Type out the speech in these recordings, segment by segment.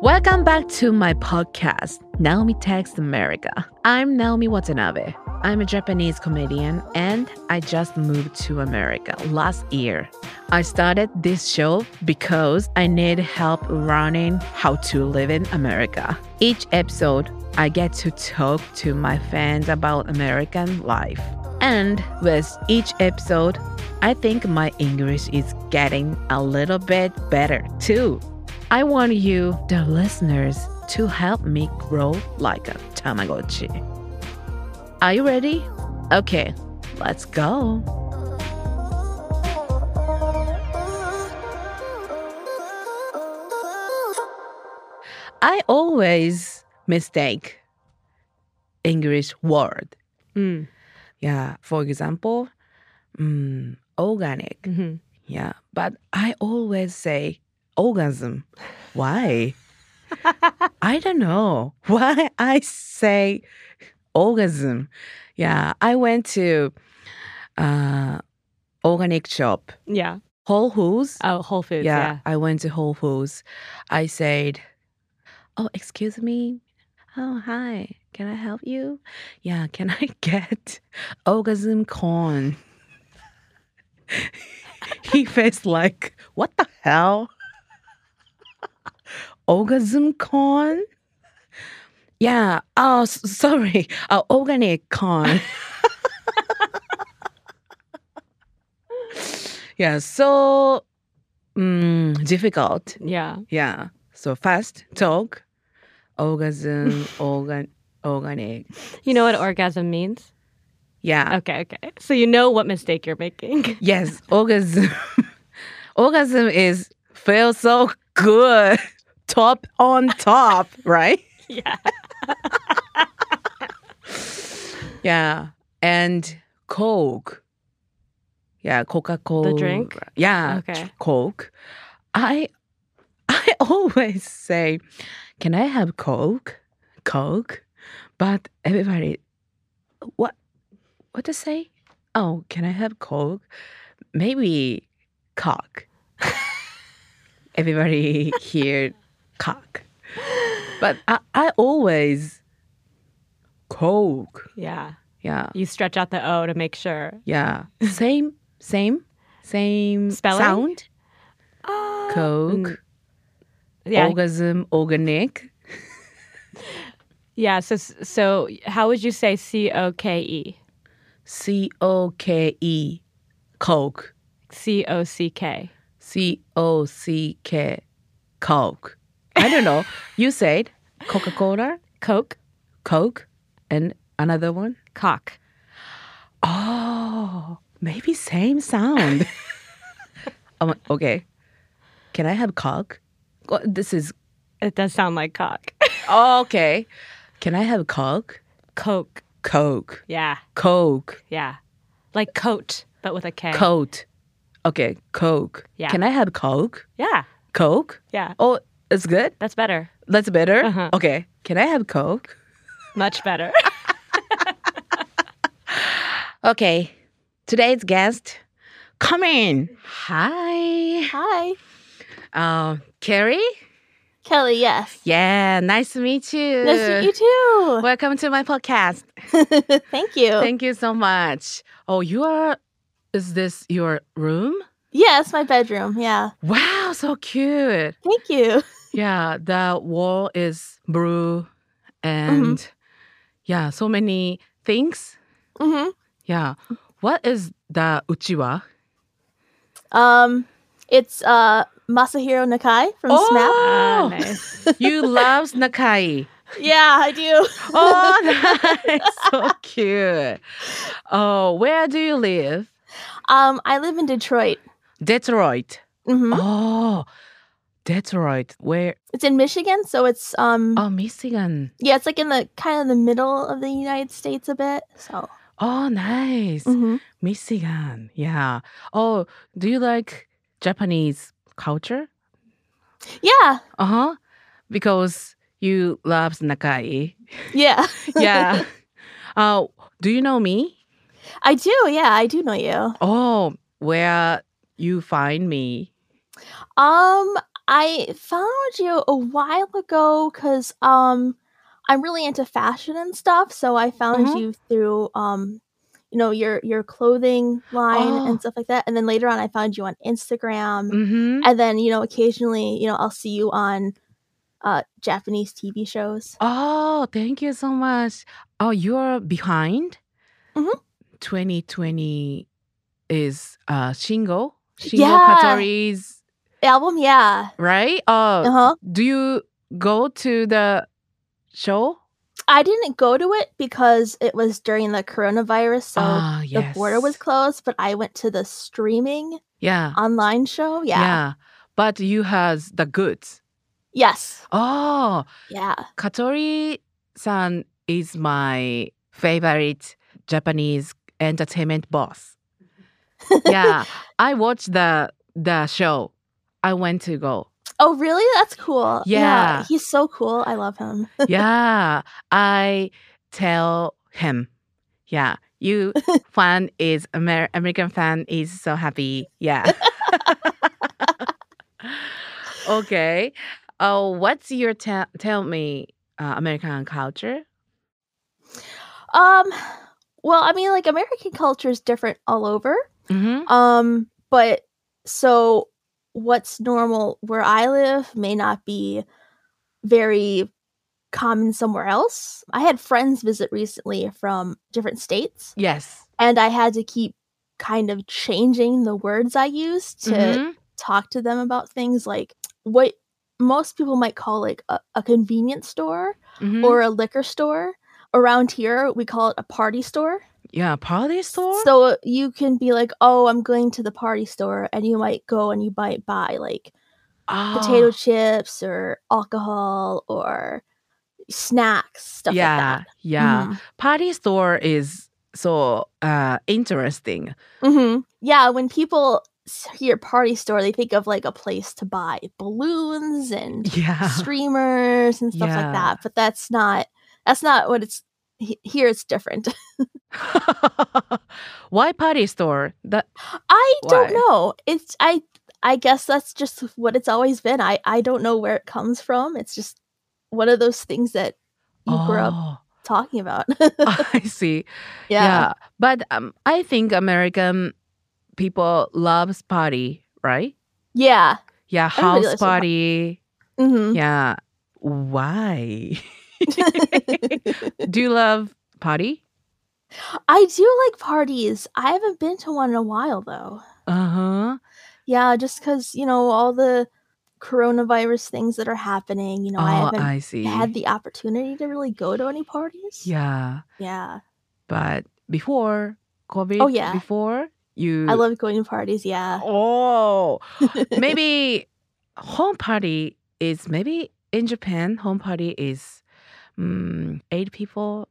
Welcome back to my podcast, Naomi Takes America. I'm Naomi Watanabe. I'm a Japanese comedian and I just moved to America last year. I started this show because I need help learning how to live in America. Each episode, I get to talk to my fans about American life. And with each episode, I think my English is getting a little bit better too. I want you, the listeners, to help me grow like a Tamagotchi. Are you ready? Okay, let's go. I always mistake English word. Mm. Yeah, for example, mm, organic. hmm Yeah, but I always say orgasm. Why? I don't know why I say orgasm. Yeah, I went to uh, organic shop, Yeah. Whole Foods. Oh, Whole Foods. yeah, Yeah. I went to Whole Foods. I said, "Oh, excuse me. Oh, hi. Can I help you? Yeah, can I get orgasm corn?" he faced like, "What the hell? Orgasm corn?" Yeah. Oh, sorry. Uh, organic corn. yeah. So mm, difficult. Yeah. Yeah. So fast talk, orgasm, organ, organic. You know what orgasm means? Yeah. Okay. Okay. So you know what mistake you're making. Yes. Orgasm. orgasm is feel so good. Top on top, right? yeah. Yeah. And Coke. Yeah, Coca Cola. The drink? Yeah. Okay. Coke. I I always say, "Can I have Coke?" Coke. But everybody what what to say? Oh, can I have Coke? Maybe cock. everybody here cock. But I, I always Coke. Yeah. Yeah. You stretch out the O to make sure. Yeah. Same, same, same Spelling? sound. Uh, Coke, Yeah. orgasm, organic. Yeah. So so how would you say C O K E? C O K E. Coke. C O C K. C O C K. Coke. I don't know. you said Coca Cola, Coke. Coke, and another one. Cock. Oh, maybe same sound. um, okay. Can I have? Well, this is It does sound like cock. okay. Can I have Coke? Coke. Coke. Yeah. Coke. Yeah. Like coat, but with a K. Coat. Okay, Coke. Yeah. Can I have Coke? Yeah. Coke? Yeah. Oh, it's good. That's better. That's better. Uh-huh. Okay. Can I have Coke? Much better. Okay. Today's guest, come in. Hi. Hi. Uh, Carrie? Kelly, yes. Yeah, nice to meet you. Nice to meet you too. Welcome to my podcast. Thank you. Thank you so much. Oh, you are, is this your room? Yes, my bedroom. Yeah. Wow, so cute. Thank you. Yeah, the wall is blue and yeah, so many things. hmm Yeah. What is the uchiwa? Um, it's uh Masahiro Nakai from SMAP. Oh, Ah, nice. you love Nakai. Yeah, I do. Oh, nice. so cute. Oh, where do you live? Um, I live in Detroit. Detroit. hmm Oh, Detroit. Where? It's in Michigan, so it's um Oh, Michigan. yeah, it's like in the kind of the middle of the United States a bit. So Oh, nice. mhm. Michigan. Yeah. Oh, do you like Japanese culture? yeah, Uh huh. Because you love Nakai. yeah, Yeah. uh, do you know me? I do. Yeah, I do know you. Oh, where you find me? Um, I found you a while ago because um I'm really into fashion and stuff. So I found Mhm. you through um you know your your clothing line Oh. and stuff like that. And then later on I found you on Instagram. Mm-hmm. And then, you know, occasionally, you know, I'll see you on uh Japanese TV shows. Oh, thank you so much. Oh, you're behind? Mhm. 2020 is uh Shingo. Shingo Yeah. Katori's, Album, yeah. right? Oh, Uh-huh. do you go to the show? I didn't go to it because it was during the coronavirus, so ah, the border was closed, but I went to the streaming Yeah. online show. Yeah. Yeah. But you has the goods. Yes. Oh, Yeah. Katori-san is my favorite Japanese entertainment boss. Yeah, I watched the the show. I went to go. Oh, really? That's cool. Yeah. He's so cool. I love him. Yeah, I tell him. Yeah, you fan is Amer- American fan is so happy. Yeah. okay. Oh, what's your te- tell me uh, American culture? Um, well, I mean, like American culture is different all over. Mm-hmm. Um, but so what's normal where I live may not be very common somewhere else. I had friends visit recently from different states, Yes. and I had to keep kind of changing the words I use to Mhm. talk to them about things like what most people might call like a, a convenience store Mhm. or a liquor store. Around here, we call it a party store. Yeah, party store. So you can be like, "Oh, I'm going to the party store," and you might go and you might buy like potato Ah, chips or alcohol or snacks, stuff yeah, like that. yeah. Party store is so uh interesting. hmm Yeah, when people hear party store, they think of like a place to buy balloons and Yeah. streamers and stuff Yeah. like that. But that's not that's not what it's here. It's different. Why party store? That I don't know. It's I I guess that's just what it's always been. I I don't know where it comes from. It's just one of those things that you grew up oh, talking about. I see. Yeah. yeah. But um, I think American people loves party, right? Yeah. Yeah, house likes to par- party. hmm Yeah. Why? Do you love party? I do like parties. I haven't been to one in a while though. Uh-huh. Yeah, just because, you know, all the coronavirus things that are happening, you know, I oh, haven't I see. had the opportunity to really go to any parties. yeah. Yeah. But before COVID, Oh, yeah. before you I love going to parties. Yeah. Oh, maybe home party is maybe in Japan. Home party is um, eight people,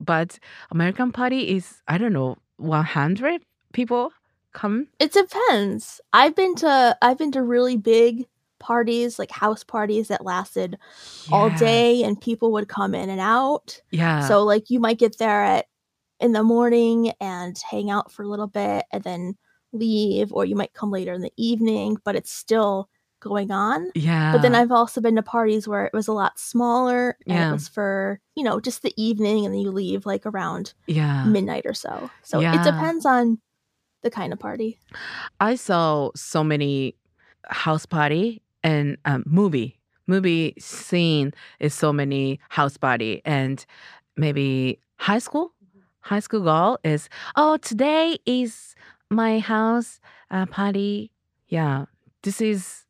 but American party is I don't know one hundred people come. It depends. I've been to I've been to really big parties, like house parties that lasted all day and people would come in and out. Yeah. So like you might get there at in the morning and hang out for a little bit and then leave or you might come later in the evening, but it's still going on. yeah. But then I've also been to parties where it was a lot smaller and Yeah. it was for, you know, just the evening and then you leave like around yeah. midnight or so. So Yeah. it depends on the kind of party. I saw so many house party and um, movie movie scene is so many house party and maybe high school high school girl is oh today is my house uh, party yeah this is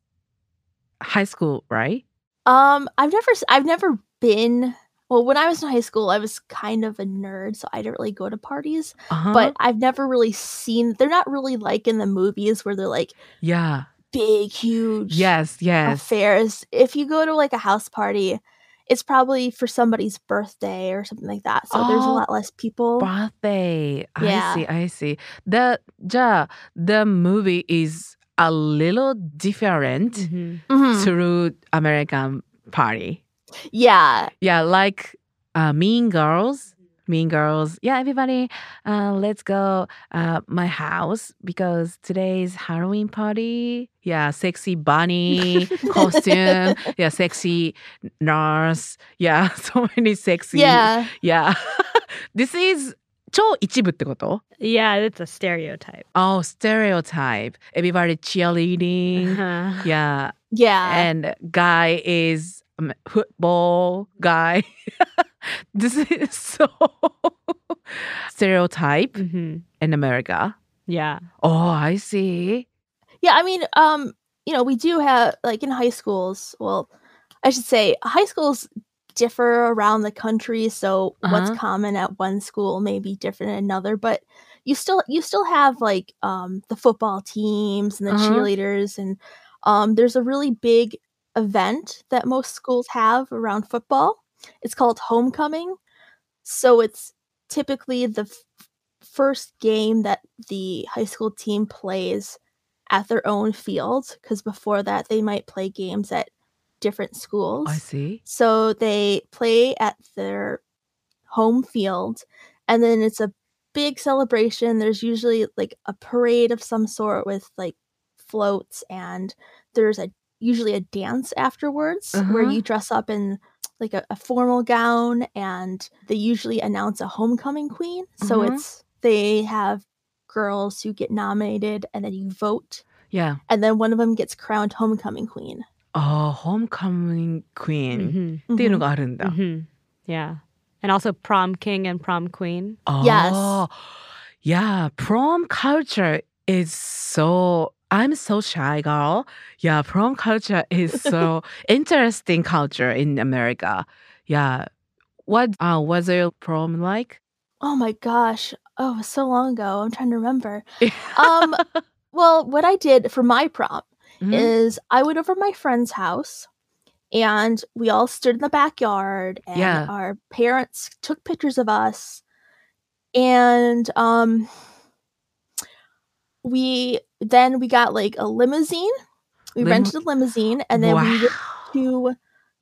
high school right Um, I've never, I've never been. Well, when I was in high school, I was kind of a nerd, so I didn't really go to parties. uh-huh But I've never really seen. They're not really like in the movies where they're like yeah big, huge yes yes affairs. If you go to like a house party, it's probably for somebody's birthday or something like that. So there's a Oh, lot less people. birthday i see i see the ja, the movie is a little different Mhm. Mhm. through American party. Yeah, Yeah, like uh, Mean Girls, Mean Girls. Yeah, everybody, uh, let's go uh, my house because today's Halloween party. Yeah, sexy bunny costume. Yeah, sexy nurse. Yeah, so many sexy. Yeah. Yeah. this is 超一部ってこと Yeah, it's a stereotype. Oh, stereotype. Everybody cheerleading. Uh-huh. Yeah. Yeah. And guy is um, football guy. this is so stereotype Mhm. in America. Yeah. Oh, I see. Yeah, I mean, um, you know, we do have like in high schools. Well, I should say high schools differ around the country, so Uh-huh. what's common at one school may be different at another. But you still you still have like um the football teams and the Uh-huh. cheerleaders, and um, there's a really big event that most schools have around football. It's called homecoming. So it's typically the f- first game that the high school team plays at their own field because before that they might play games at different schools. I see. So they play at their home field and then it's a big celebration. There's usually like a parade of some sort with like floats and there's a usually a dance afterwards where Uh-huh. you dress up in like a, a formal gown and they usually announce a homecoming queen. So Mhm. it's they have girls who get nominated and then you vote Yeah. and then one of them gets crowned homecoming queen Oh, homecoming queen. っていうの Mhm. があるんだ。 Mhm. Yeah. And also prom king and prom queen. Yes. Oh, yeah. Prom culture is so. I'm so shy, girl. Yeah, prom culture is so interesting culture in America. Yeah. What uh, was your prom like? Oh my gosh. Oh, it was so long ago. I'm trying to remember. Um well, what I did for my prom Mhm. is I went over to my friend's house and we all stood in the backyard and Yeah. our parents took pictures of us and um we then we got like a limousine. We Limo- rented a limousine and then we went to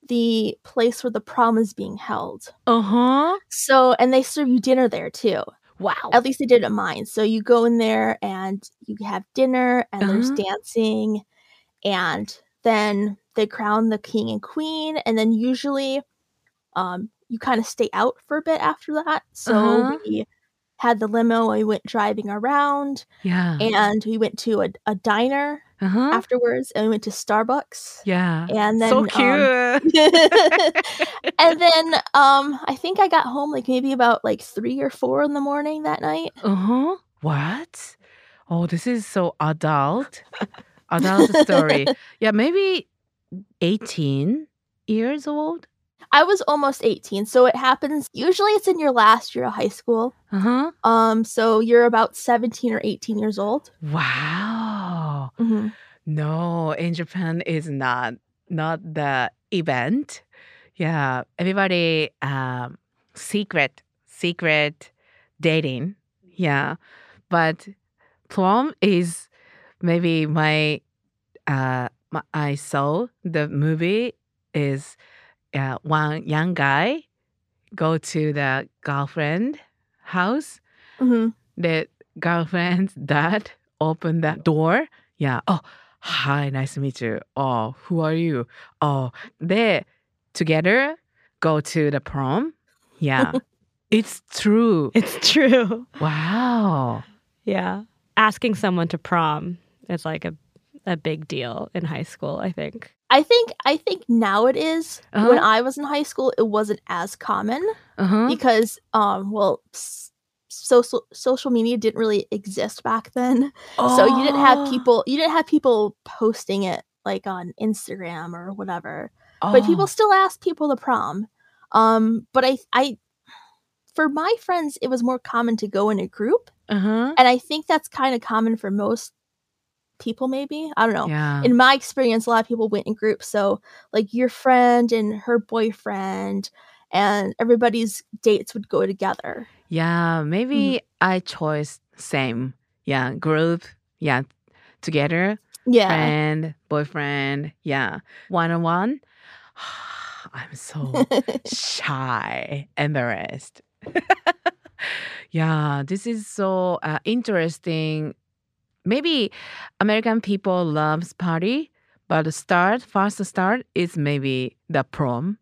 the place where the prom is being held. Uh huh. So and they serve you dinner there too. Wow. At least they did at mine. So you go in there and you have dinner and there's Uh-huh. dancing and then they crown the king and queen and then usually um you kind of stay out for a bit after that. So Uh-huh. we had the limo we went driving around Yeah. and we went to a, a diner Uh huh. afterwards and we went to Starbucks. Yeah. And then so um, cute. and then um I think I got home like maybe about like three or four in the morning that night. Uh huh. What? Oh, this is so adult. Adult story. Yeah, maybe 18 years old. I was almost 18, so it happens usually it's in your last year of high school. Uh huh. Um so you're about 17 or 18 years old. Wow. Mhm. No, in Japan is not not the event. Yeah, everybody um secret secret dating. Yeah. But prom is maybe my uh I saw the movie is uh, one young guy go to the girlfriend house Mhm. the girlfriend's dad opened that door. Yeah. Oh, hi, nice to meet you. Oh, who are you? Oh, they together go to the prom. Yeah. it's true. It's true. Wow. Yeah. Asking someone to prom is like a a big deal in high school, I think. I think I think now it is. When Uh-huh. I was in high school, it wasn't as common Uh-huh. because um well s- social social media didn't really exist back then. So you didn't have Oh. people you didn't have people posting it like on Instagram or whatever. But people Oh. still ask people to prom. Um but I I for my friends it was more common to go in a group Uh-huh. and I think that's kind of common for most people maybe. I don't know. Yeah. In my experience a lot of people went in groups so like your friend and her boyfriend and everybody's dates would go together. Yeah, maybe I chose same. Yeah, group. Yeah, together. Yeah. Friend, boyfriend. Yeah, one on one. I'm so shy, embarrassed. yeah, this is so uh, interesting. Maybe American people loves party, but the start, first start is maybe the prom.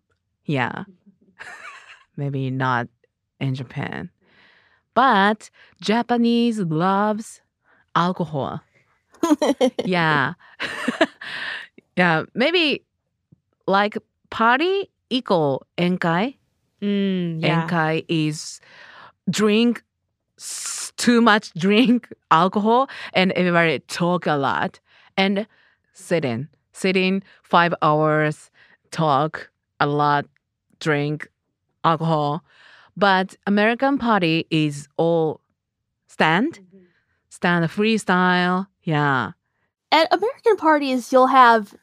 Yeah. maybe not in Japan. But Japanese loves alcohol. yeah. yeah, maybe like party equal enkai. Mm, yeah. Enkai is drink too much drink alcohol and everybody talk a lot and sit in. Sit in five hours talk a lot drink alcohol. But american party is all stand stand freestyle yeah. At American parties, you'll have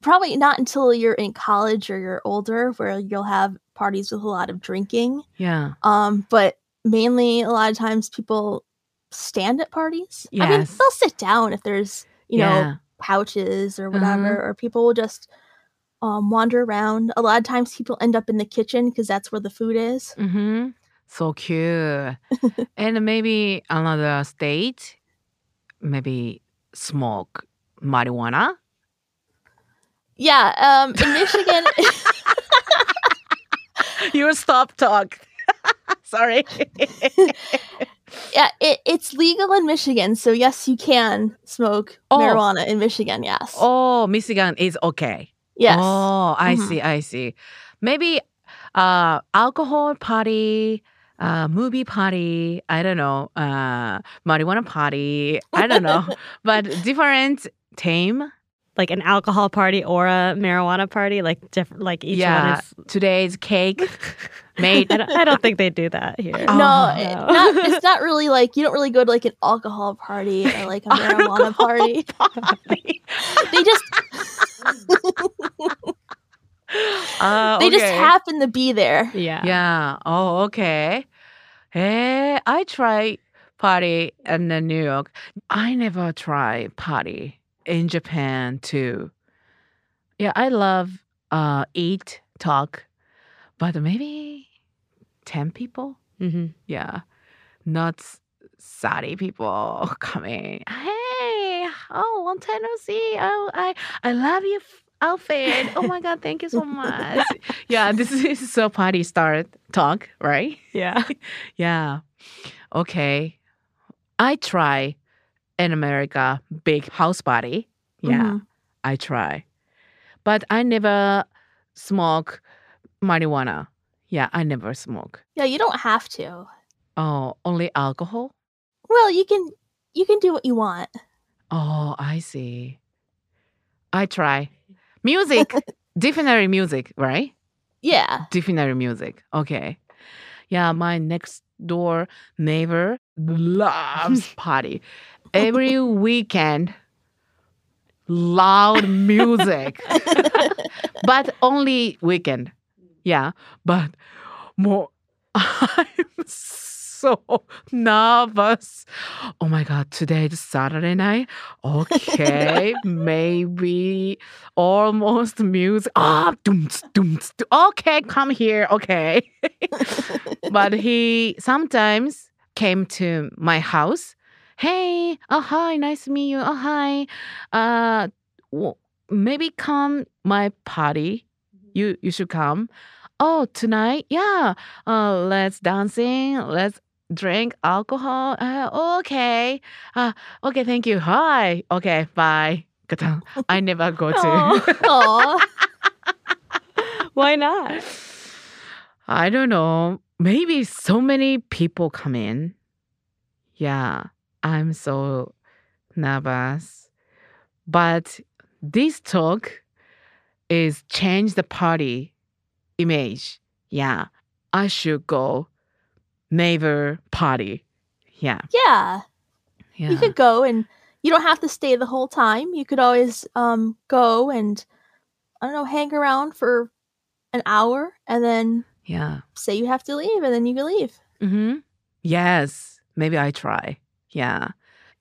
probably not until you're in college or you're older where you'll have parties with a lot of drinking. yeah. Um, but mainly a lot of times people stand at parties. I mean, they'll sit down if there's, you know, pouches or whatever, Mhm. or people will just um, wander around. A lot of times people end up in the kitchen because that's where the food is. Mm-hmm. So cute. and maybe another state, maybe smoke marijuana. Yeah, um, in Michigan, you stop talk. Sorry. yeah, it, it's legal in Michigan, so yes, you can smoke Oh. marijuana in Michigan. Yes, oh, Michigan is okay. yes, Oh, I Mhm. see. I see. Maybe uh, alcohol party. Uh, movie party, I don't know, uh, marijuana party, I don't know, but different theme. Like an alcohol party or a marijuana party, like different, like each yeah, one is. today's cake made I don't, I don't think they do that here. Oh, no, no. it- not, it's not really like you don't really go to like an alcohol party or like a marijuana party. party. They just Uh, they just happen to be there. Yeah. Yeah. Oh, okay. Hey, I try party in New York. I never try party in Japan too. Yeah, I love uh eat talk, but maybe ten people. hmm Yeah, not s- thirty people coming. Hey, oh, long time no see. Oh, I I love your f- outfit. Oh my god, thank you so much. yeah, this is so party start talk, right? Yeah. Yeah. Okay. I try in America big house party. Yeah, Mhm. I try. But I never smoke marijuana. Yeah, I never smoke. Yeah, you don't have to. Oh, only alcohol? Well, you can you can do what you want. Oh, I see. I try. Music, definitely music, right? Yeah. Definitely music. Okay. Yeah, my next door neighbor loves party. Every weekend, loud music. but only weekend. Yeah, but more. I'm so nervous. Oh my god, today is Saturday night. Okay, maybe almost music. Ah, doom, doom, okay, come here. Okay, but he sometimes came to my house. Hey, oh hi, nice to meet you. Oh hi, uh, maybe come my party. You you should come. Oh, tonight, yeah. Uh, let's dancing. Let's drink alcohol. Uh, okay. Uh, okay. Thank you. Hi. Okay. Bye. I never go to. Aw. Why not? I don't know. Maybe so many people come in. Yeah, I'm so nervous. But this talk is change the party image. Yeah, I should go neighbor party. Yeah, yeah. yeah. You could go and you don't have to stay the whole time. You could always um go and I don't know, hang around for an hour and then yeah. say you have to leave and then you can leave. Mm-hmm. Yes, maybe I try. Yeah,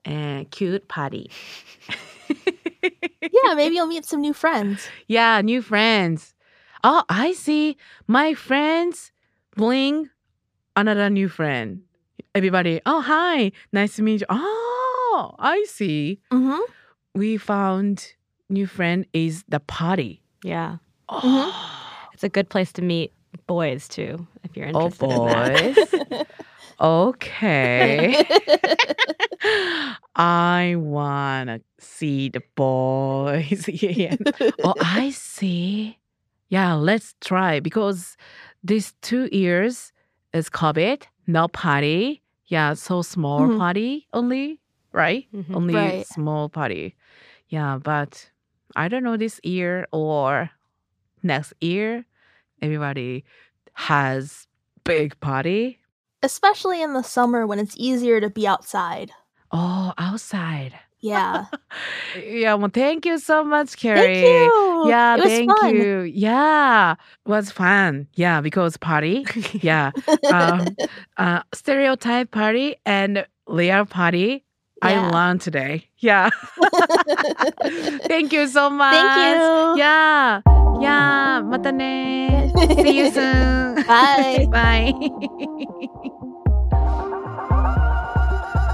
and cute party. Yeah, maybe you'll meet some new friends. Yeah, new friends. Oh, I see. My friends bling another new friend. Everybody, oh hi, nice to meet you. Oh, I see. Mm-hmm. We found new friend is the party. Yeah. Oh, It's a good place to meet boys too, if you're oh interested in that. boys. okay. I wanna see the boys. yeah. Oh, I see. Yeah, let's try because these two years is COVID, no party. Yeah, so small Mhm. party only, right? Mhm. Only Right. small party. Yeah, but I don't know this year or next year, everybody has big party especially in the summer when it's easier to be outside. Oh, outside. Yeah. yeah. Well, thank you so much, Carrie. Thank you. Yeah. thank fun. you. Yeah. Was fun. Yeah. Because party. yeah. um, uh, stereotype party and real party. Yeah. I learned today. Yeah. thank you so much. Thank you. Yeah. Yeah. Matane. See you soon. Bye. Bye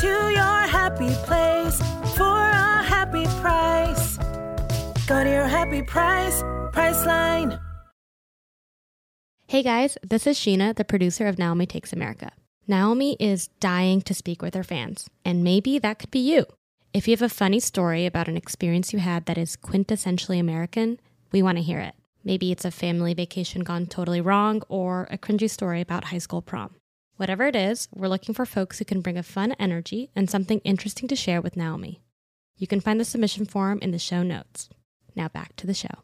To your happy place for a happy price. Go to your happy price, Priceline. Hey guys, this is Sheena, the producer of Naomi Takes America. Naomi is dying to speak with her fans, and maybe that could be you. If you have a funny story about an experience you had that is quintessentially American, we want to hear it. Maybe it's a family vacation gone totally wrong or a cringy story about high school prom. Whatever it is, we're looking for folks who can bring a fun energy and something interesting to share with Naomi. You can find the submission form in the show notes. Now back to the show.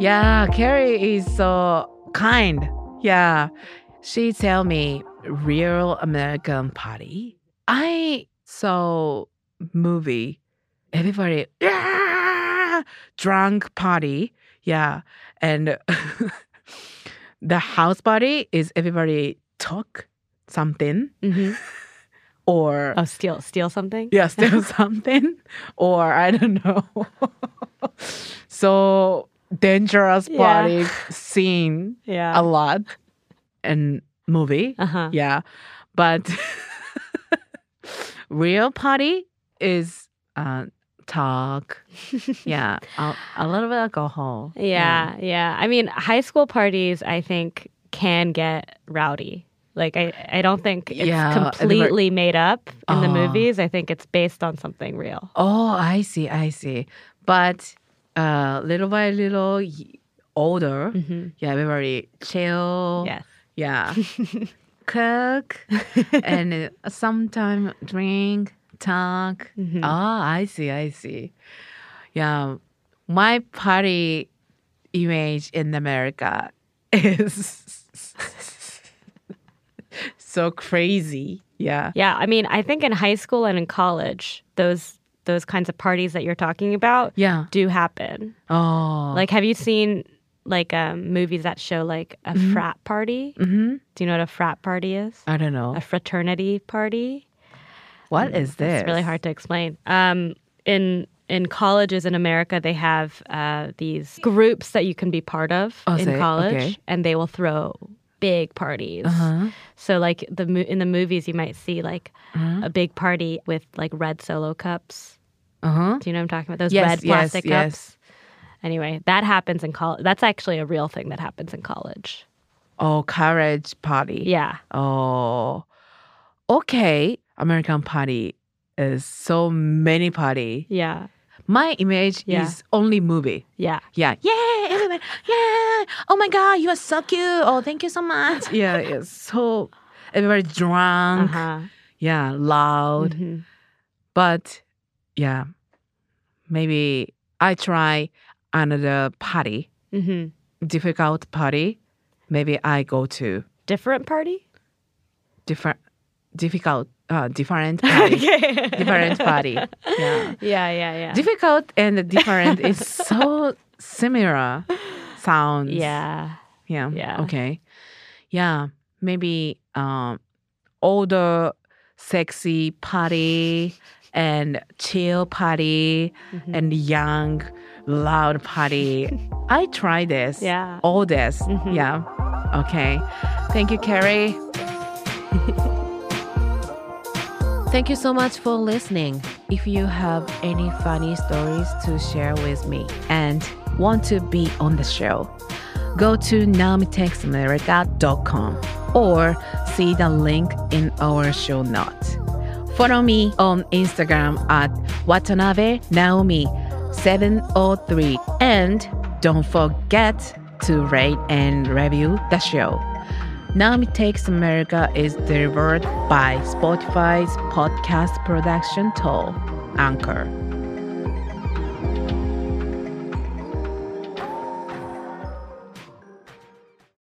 Yeah, Carrie is so kind. Yeah. She tell me real American party. I saw movie. Everybody drunk party. Yeah. And the house party is everybody talk something Mhm. or Oh, steal steal something? yeah, steal something, or I don't know. so dangerous Yeah. party scene Yeah. a lot in movie, Uh-huh. yeah, but real party is uh, talk, yeah, a, a little bit alcohol, Yeah, yeah. I mean, high school parties, I think, can get rowdy. Like, I, I don't think it's Yeah, completely made up in the Oh. movies. I think it's based on something real. Oh, I see, I see, but uh, little by little older, hmm yeah, everybody chill, Yes. Yeah. Cook and uh, sometime drink, talk. Mhm. Oh, I see, I see. Yeah. My party image in America is so crazy. Yeah. Yeah, I mean, I think in high school and in college, those those kinds of parties that you're talking about Yeah. do happen. Oh. Like, have you seen like um, movies that show like a Mhm. frat party? hmm Do you know what a frat party is? I don't know. A fraternity party. What is this? It's really hard to explain. Um, in in colleges in America, they have uh, these groups that you can be part of Oh, in say- college, okay. and they will throw big parties. Uh-huh. So, like the in the movies, you might see like Uh-huh. a big party with like red solo cups. Uh-huh. Do you know what I'm talking about? Those Yes, red plastic yes. cups. Anyway, that happens in college. That's actually a real thing that happens in college. Oh, college party. Yeah. Oh, okay. American party is so many party. Yeah. My image Yeah. is only movie. Yeah. Yeah, yeah, everybody, yeah. Oh my god, you are so cute. Oh, thank you so much. Yeah, it's so everybody drunk. huh. Yeah, loud. Mhm. But yeah, maybe I try another party, hmm difficult party. Maybe I go to Different party? different, difficult, uh, different party, different party. Yeah, Yeah, yeah, yeah. difficult and different is so similar sounds. yeah. Yeah. Yeah. Okay. Yeah. Maybe um older sexy party and chill party Mhm. and young loud party. I try this. Yeah. All this. Mhm. Yeah. Okay. Thank you, Carrie. Thank you so much for listening. If you have any funny stories to share with me and want to be on the show, go to naomitakesamerica.com or see the link in our show notes. Follow me on Instagram at Watanabe Naomi 703 and don't forget to rate and review the show. Naomi Takes America is delivered by Spotify's podcast production tool, Anchor.